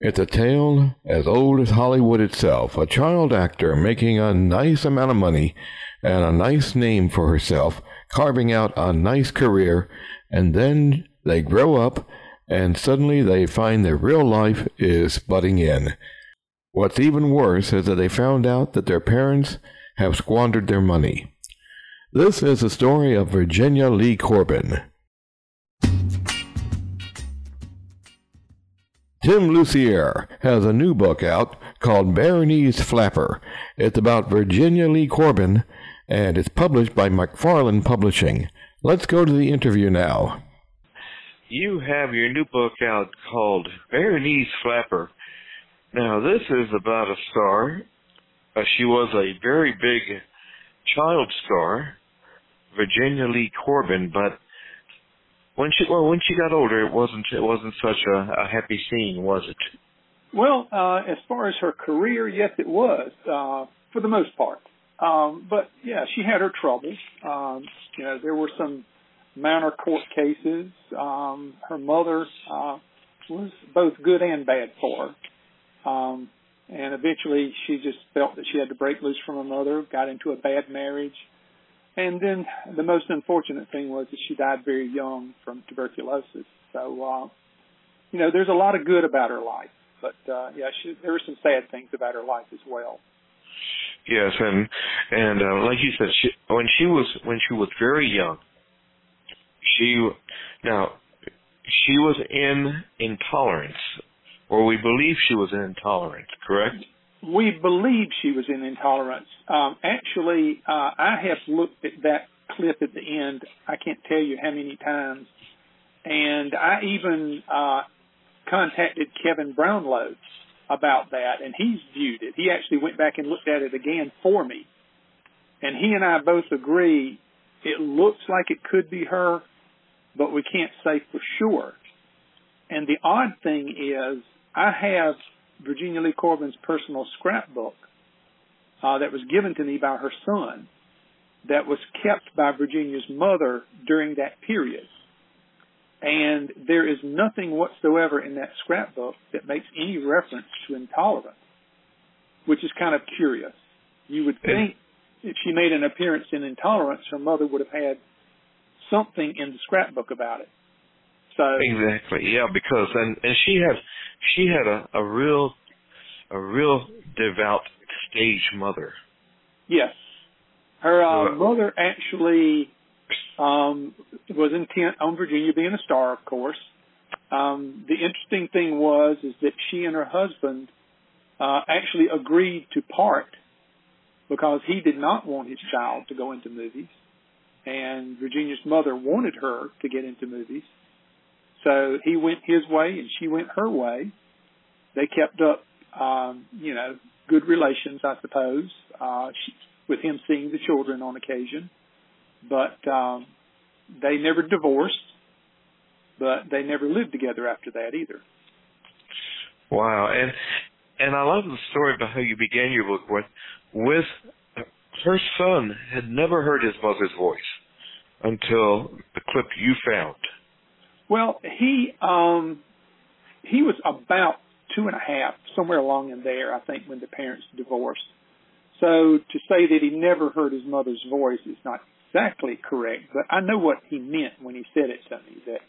It's a tale as old as Hollywood itself. A child actor making a nice amount of money and a nice name for herself, carving out a nice career, and then they grow up and suddenly they find their real life is butting in. What's even worse is that they found out that their parents have squandered their money. This is the story of Virginia Lee Corbin. Tim Lussier has a new book out called Bare Knees Flapper. It's about Virginia Lee Corbin, and it's published by McFarland Publishing. Let's go to the interview now. You have your new book out called Bare Knees Flapper. Now, this is about a star. Uh, she was a very big child star, Virginia Lee Corbin, but when she well when she got older, it wasn't it wasn't such a, a happy scene, was it? Well, uh, as far as her career, yes, it was uh, for the most part. Um, but yeah, she had her troubles. Um, you know, there were some minor court cases. Um, her mother uh, was both good and bad for her. Um, and eventually she just felt that she had to break loose from her mother, got into a bad marriage, and then the most unfortunate thing was that she died very young from tuberculosis. So, uh, you know, there's a lot of good about her life, but uh, yeah, she, there were some sad things about her life as well. Yes, and and uh, like you said, she, when she was when she was very young, she now she was in intolerance, or we believe she was in intolerance, correct? We believe she was in intolerance. Um, actually, uh, I have looked at that clip at the end. I can't tell you how many times, and I even uh, contacted Kevin Brownlow about that, and he's viewed it. He actually went back and looked at it again for me, and he and I both agree it looks like it could be her, but we can't say for sure. And the odd thing is, I have Virginia Lee Corbin's personal scrapbook uh, that was given to me by her son that was kept by Virginia's mother during that period. And there is nothing whatsoever in that scrapbook that makes any reference to intolerance, which is kind of curious. You would think if she made an appearance in intolerance, her mother would have had something in the scrapbook about it. So exactly, yeah, because and and she had she had a a real a real devout stage mother. Yes, her uh, mother actually um, was intent on Virginia being a star, of course. Um, the interesting thing was is that she and her husband uh, actually agreed to part because he did not want his child to go into movies, and Virginia's mother wanted her to get into movies. So he went his way and she went her way. They kept up, um, you know, good relations, I suppose, uh, she, with him seeing the children on occasion. But um, they never divorced, but they never lived together after that either. Wow, and and I love the story about how you began your book with with her son had never heard his mother's voice until the clip you found. Well, he um he was about two and a half, somewhere along in there, I think, when the parents divorced. So to say that he never heard his mother's voice is not exactly correct, but I know what he meant when he said it to me. That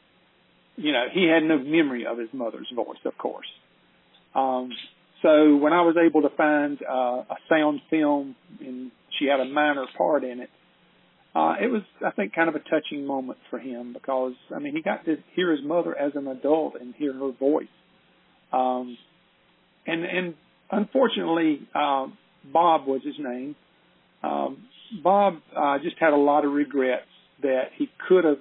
you know he had no memory of his mother's voice, of course. Um, so when I was able to find uh, a sound film, and she had a minor part in it, uh, it was, I think, kind of a touching moment for him because, I mean, he got to hear his mother as an adult and hear her voice. Um, and, and unfortunately, uh, Bob was his name. Um, Bob uh, just had a lot of regrets that he could have,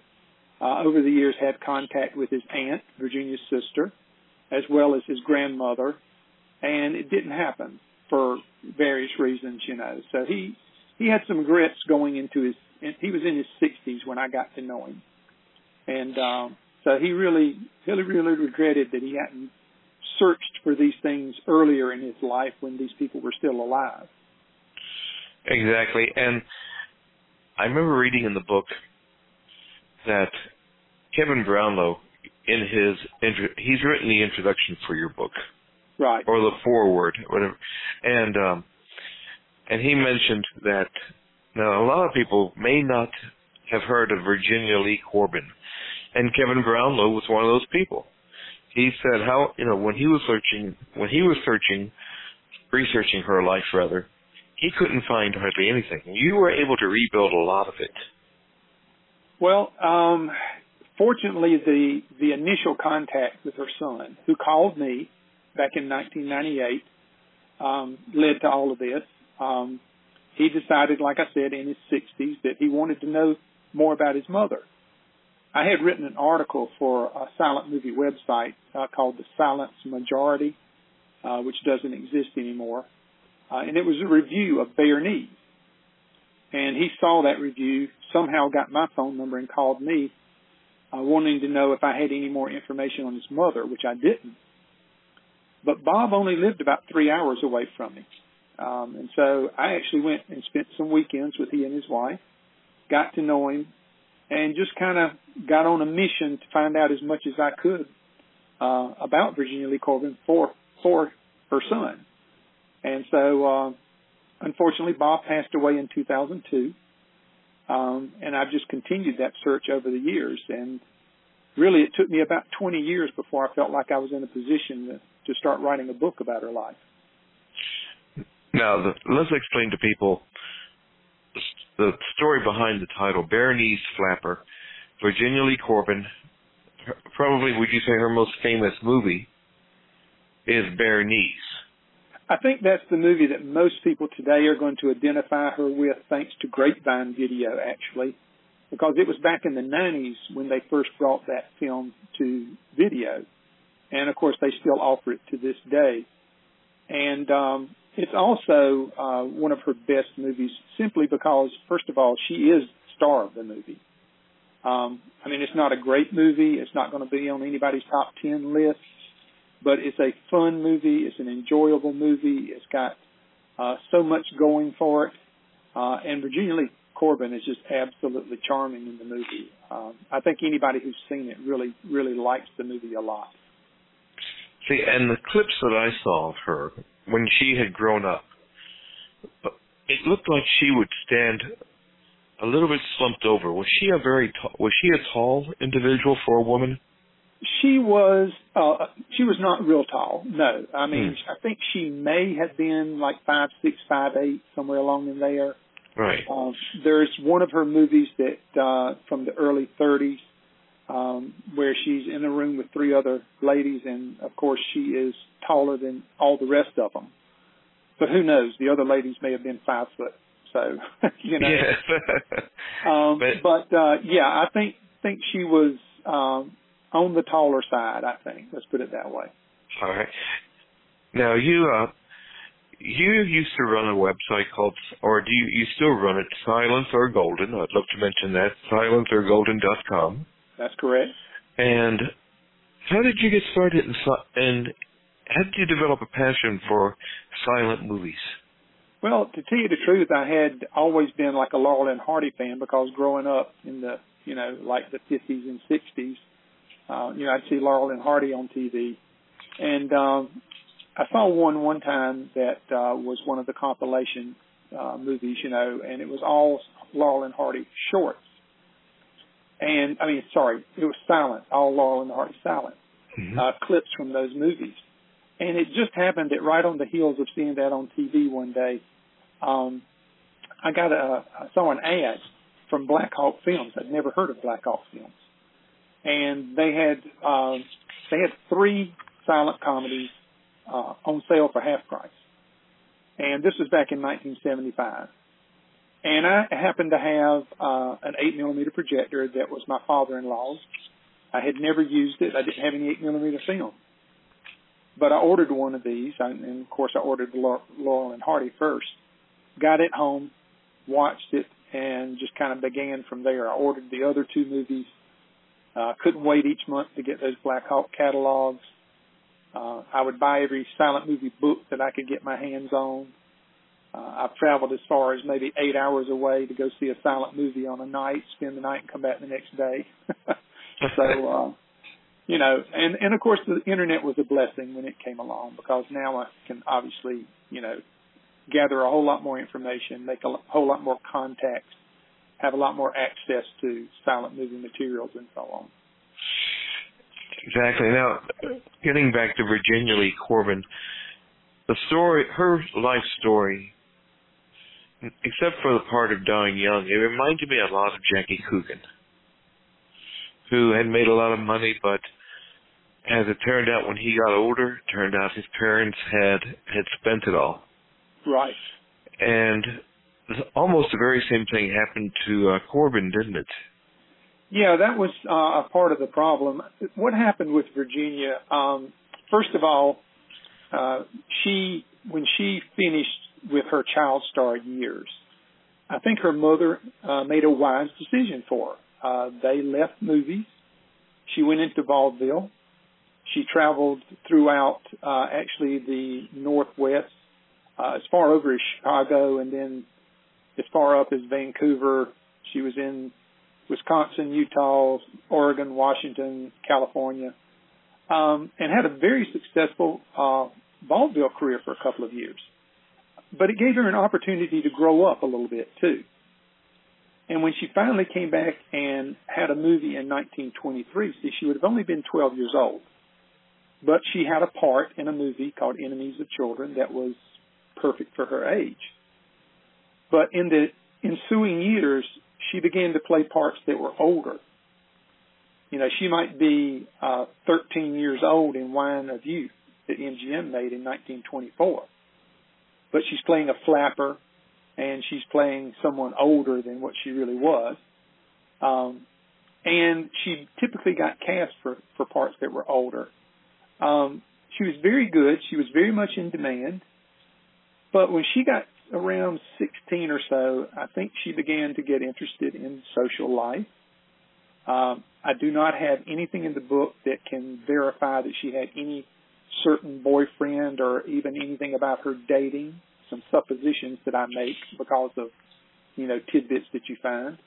uh, over the years, had contact with his aunt, Virginia's sister, as well as his grandmother, and it didn't happen for various reasons, you know. So he he had some regrets going into his he was in his 60s when I got to know him, and um, so he really, really, really regretted that he hadn't searched for these things earlier in his life when these people were still alive. Exactly, and I remember reading in the book that Kevin Brownlow, in his he's written the introduction for your book, right, or the foreword, whatever. And um, and he mentioned that now a lot of people may not have heard of Virginia Lee Corbin, and Kevin Brownlow was one of those people. He said how you know when he was searching when he was searching researching her life rather he couldn't find hardly anything. You were able to rebuild a lot of it. Well, um, fortunately, the the initial contact with her son, who called me back in 1998, um, led to all of this. Um, he decided, like I said, in his 60s, that he wanted to know more about his mother. I had written an article for a silent movie website uh, called The Silents Majority, uh, which doesn't exist anymore uh, and it was a review of Bare Knees. And he saw that review, somehow got my phone number and called me, uh, wanting to know if I had any more information on his mother, which I didn't. But Bob only lived about three hours away from me. Um, and so I actually went and spent some weekends with he and his wife, got to know him, and just kind of got on a mission to find out as much as I could uh, about Virginia Lee Corbin for for her son. And so, uh, unfortunately, Bob passed away in 2002. Um, and I've just continued that search over the years. And really, it took me about 20 years before I felt like I was in a position to, to start writing a book about her life. Now, the, let's explain to people the story behind the title Knees Flapper. Virginia Lee Corbin, probably would you say her most famous movie is Knees. I think that's the movie that most people today are going to identify her with, thanks to Grapevine Video, actually, because it was back in the 90s when they first brought that film to video. And of course, they still offer it to this day. And um, it's also uh, one of her best movies simply because, first of all, she is star of the movie. Um, I mean, it's not a great movie. It's not going to be on anybody's top 10 list but it's a fun movie. It's an enjoyable movie. It's got uh, so much going for it. Uh, and Virginia Lee Corbin is just absolutely charming in the movie. Um, I think anybody who's seen it really, really likes the movie a lot. See, and the clips that I saw of her when she had grown up, it looked like she would stand a little bit slumped over. Was she a very tall, was she a tall individual for a woman? she was uh she was not real tall no i mean hmm. i think she may have been like five six five eight somewhere along in there right um there's one of her movies that uh from the early thirties um where she's in a room with three other ladies and of course she is taller than all the rest of them but who knows the other ladies may have been five foot so you know yes. um but, but uh yeah i think think she was um on the taller side, I think. Let's put it that way. All right. Now you uh you used to run a website called, or do you, you still run it, Silents Are Golden? I'd love to mention that, silentsaregolden.com. That's correct. And how did you get started in, and how did you develop a passion for silent movies? Well, to tell you the truth, I had always been like a Laurel and Hardy fan because growing up in the, you know, like the 50s and 60s, uh, you know, I'd see Laurel and Hardy on TV, and um, I saw one one time that uh, was one of the compilation uh, movies, you know, and it was all Laurel and Hardy shorts. And I mean, sorry, it was silent, all Laurel and Hardy silent mm-hmm. uh, clips from those movies. And it just happened that right on the heels of seeing that on TV one day, um, I got a I saw an ad from Blackhawk Films. I'd never heard of Blackhawk Films and they had uh, they had three silent comedies uh, on sale for half price. And this was back in 1975. And I happened to have uh, an eight millimeter projector that was my father-in-law's. I had never used it. I didn't have any eight millimeter film, but I ordered one of these, and of course I ordered the Laurel and Hardy first. Got it home, watched it, and just kind of began from there. I ordered the other two movies uh, couldn't wait each month to get those Blackhawk catalogs. Uh, I would buy every silent movie book that I could get my hands on. Uh, I've traveled as far as maybe eight hours away to go see a silent movie on a night, spend the night, and come back the next day. so, uh, you know, and and of course the internet was a blessing when it came along because now I can obviously, you know, gather a whole lot more information, make a whole lot more contacts, have a lot more access to silent movie materials and so on. Exactly. Now, getting back to Virginia Lee Corbin, the story, her life story, except for the part of dying young, it reminded me a lot of Jackie Coogan, who had made a lot of money, but as it turned out, when he got older, it turned out his parents had had spent it all. Right. And almost the very same thing happened to uh, Corbin, didn't it? Yeah, that was uh, a part of the problem. What happened with Virginia? Um, first of all, uh, she when she finished with her child star years, I think her mother uh, made a wise decision for her. Uh, they left movies. She went into vaudeville. She traveled throughout uh, actually the Northwest, uh, as far over as Chicago, and then as far up as Vancouver. She was in Wisconsin, Utah, Oregon, Washington, California, um, and had a very successful uh, vaudeville career for a couple of years. But it gave her an opportunity to grow up a little bit too. And when she finally came back and had a movie in 1923, see, she would have only been 12 years old. But she had a part in a movie called Enemies of Children that was perfect for her age. But in the ensuing years, she began to play parts that were older. You know, she might be uh, 13 years old in Wine of Youth that MGM made in 1924. But she's playing a flapper and she's playing someone older than what she really was. Um, and she typically got cast for, for parts that were older. Um, she was very good. She was very much in demand. But when she got around 16 or so, I think she began to get interested in social life. Um, I do not have anything in the book that can verify that she had any certain boyfriend or even anything about her dating. Some suppositions that I make because of, you know, tidbits that you find.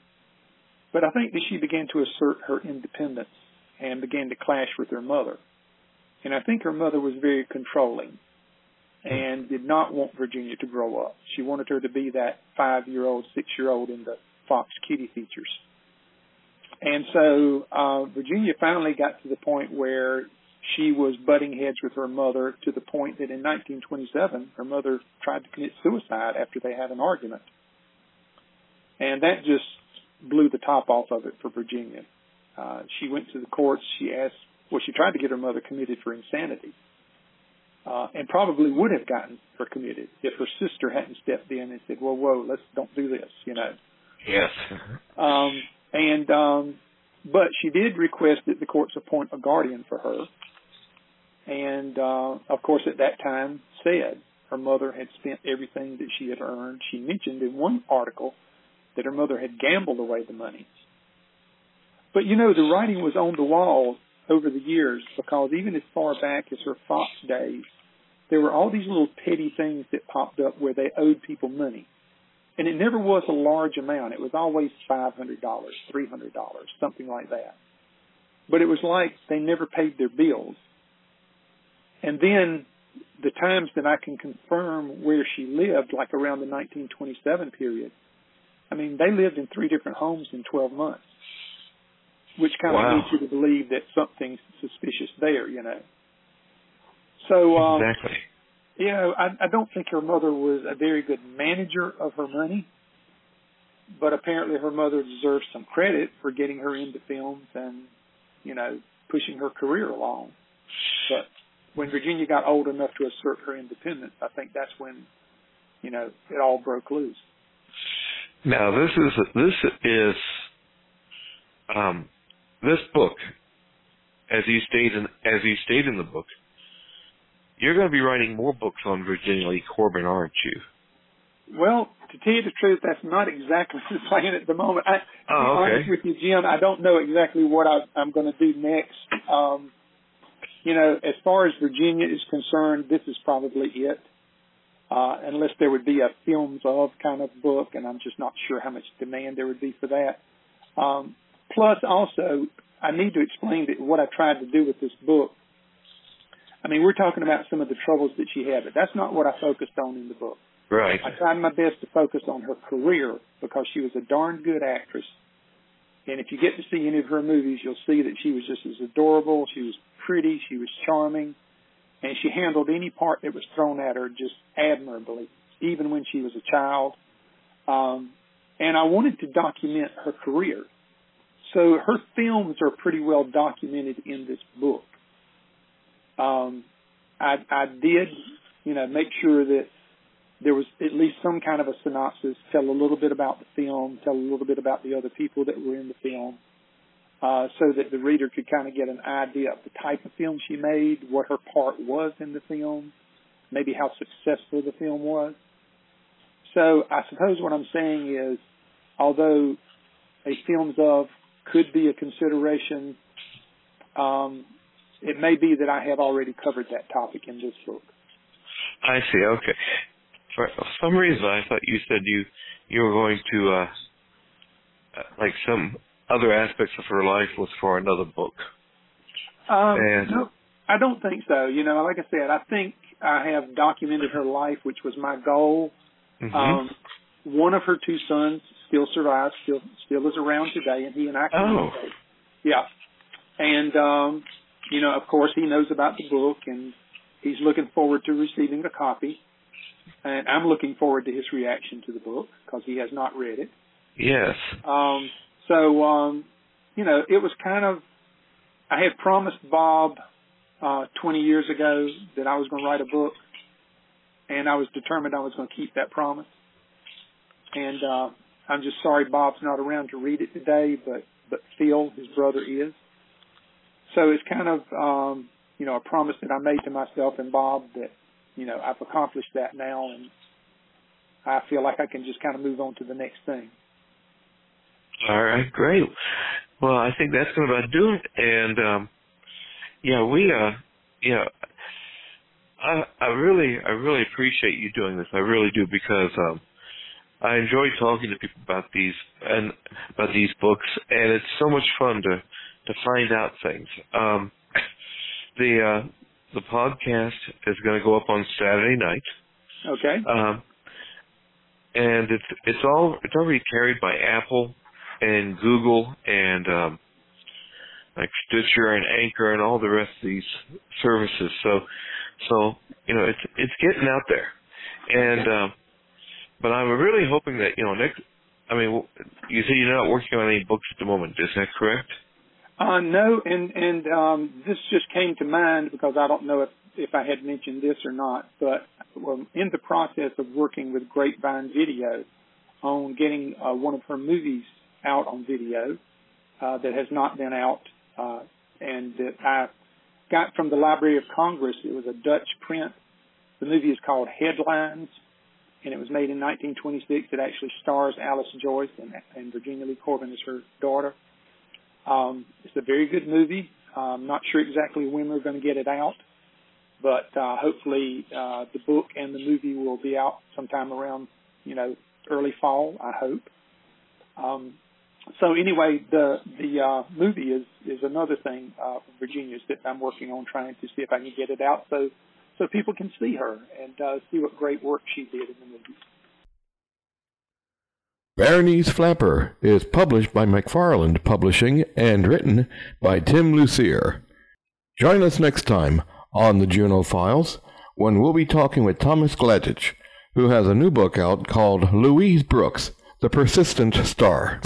But I think that she began to assert her independence and began to clash with her mother. And I think her mother was very controlling and did not want Virginia to grow up. She wanted her to be that five year old, six year old in the Fox Kiddie features. And so uh, Virginia finally got to the point where she was butting heads with her mother to the point that in 1927 her mother tried to commit suicide after they had an argument. And that just blew the top off of it for Virginia. Uh, she went to the courts. She asked well, she tried to get her mother committed for insanity, uh, and probably would have gotten her committed if her sister hadn't stepped in and said, "Whoa, whoa, let's don't do this," you know. Yes. Um, and um, but she did request that the courts appoint a guardian for her, and uh, of course, at that time, said her mother had spent everything that she had earned. She mentioned in one article that her mother had gambled away the money. But you know, the writing was on the wall over the years because even as far back as her Fox days, there were all these little petty things that popped up where they owed people money. And it never was a large amount. It was always $500, $300, something like that. But it was like they never paid their bills. And then the times that I can confirm where she lived, like around the 1927 period, I mean, they lived in three different homes in 12 months which kind wow. of leads you to believe that something's suspicious there, you know. So, um, exactly. You know, I, I don't think her mother was a very good manager of her money, but apparently her mother deserves some credit for getting her into films and, you know, pushing her career along. But when Virginia got old enough to assert her independence, I think that's when, you know, it all broke loose. Now this is this is um, this book, as you state in as you state in the book, you're going to be writing more books on Virginia Lee Corbin, aren't you? Well, to tell you the truth, that's not exactly the plan at the moment. I, to oh, be honest with you, Jim, I don't know exactly what I, I'm going to do next. Um, you know, as far as Virginia is concerned, this is probably it. Uh, unless there would be a films of kind of book, and I'm just not sure how much demand there would be for that. Um, Plus, also, I need to explain that what I tried to do with this book. I mean, we're talking about some of the troubles that she had, but that's not what I focused on in the book. Right. I tried my best to focus on her career because she was a darn good actress. And if you get to see any of her movies, you'll see that she was just as adorable. She was pretty. She was charming. And she handled any part that was thrown at her just admirably, even when she was a child. Um, and I wanted to document her career. So her films are pretty well documented in this book. Um, I, I did, you know, make sure that there was at least some kind of a synopsis, tell a little bit about the film, tell a little bit about the other people that were in the film, uh, so that the reader could kind of get an idea of the type of film she made, what her part was in the film, maybe how successful the film was. So I suppose what I'm saying is, although a film's of could be a consideration, um, it may be that I have already covered that topic in this book. I see. Okay. For some reason, I thought you said you you were going to uh, uh like some other aspects of her life was for another book. Um, and, no, I don't think so. You know, like I said, I think I have documented her life, which was my goal. Mm-hmm. Um, one of her two sons still survives, still still is around today, and he and I Oh. Yeah. And um, you know, of course, he knows about the book, and he's looking forward to receiving a copy. And I'm looking forward to his reaction to the book because he has not read it. Yes. Um, so, um, you know, it was kind of. I had promised Bob uh, 20 years ago that I was going to write a book, and I was determined I was going to keep that promise. And uh, I'm just sorry Bob's not around to read it today, but but Phil, his brother, is. So it's kind of um, you know a promise that I made to myself and Bob that you know I've accomplished that now, and I feel like I can just kind of move on to the next thing. All right, great. Well, I think that's going to about do it. And um, yeah, we uh, yeah, I I really I really appreciate you doing this. I really do because um, I enjoy talking to people about these and about these books, and it's so much fun to to find out things. Um, the uh, the podcast is going to go up on Saturday night. Okay. Um, and it's it's all it's already carried by Apple and Google and um, like Stitcher and Anchor and all the rest of these services. So so you know it's it's getting out there, and um, but I'm really hoping that you know next. I mean, you say you're not working on any books at the moment. Is that correct? Uh, no, and and um, this just came to mind because I don't know if if I had mentioned this or not, but well, in the process of working with Grapevine Video on getting uh, one of her movies out on video uh, that has not been out, uh, and that I got from the Library of Congress. It was a Dutch print. The movie is called Headlines and it was made in 1926. It actually stars Alice Joyce and, and Virginia Lee Corbin as her daughter. Um, it's a very good movie. I'm not sure exactly when we're going to get it out, but uh, hopefully uh, the book and the movie will be out sometime around, you know, early fall. I hope. Um, so anyway, the the uh, movie is is another thing uh, Virginia's that I'm working on trying to see if I can get it out so so people can see her and uh, see what great work she did in the movie. Bare Knees Flapper is published by McFarland Publishing and written by Tim Lussier. Join us next time on the Junot Files when we'll be talking with Thomas Gladysz, who has a new book out called Louise Brooks, The Persistent Star.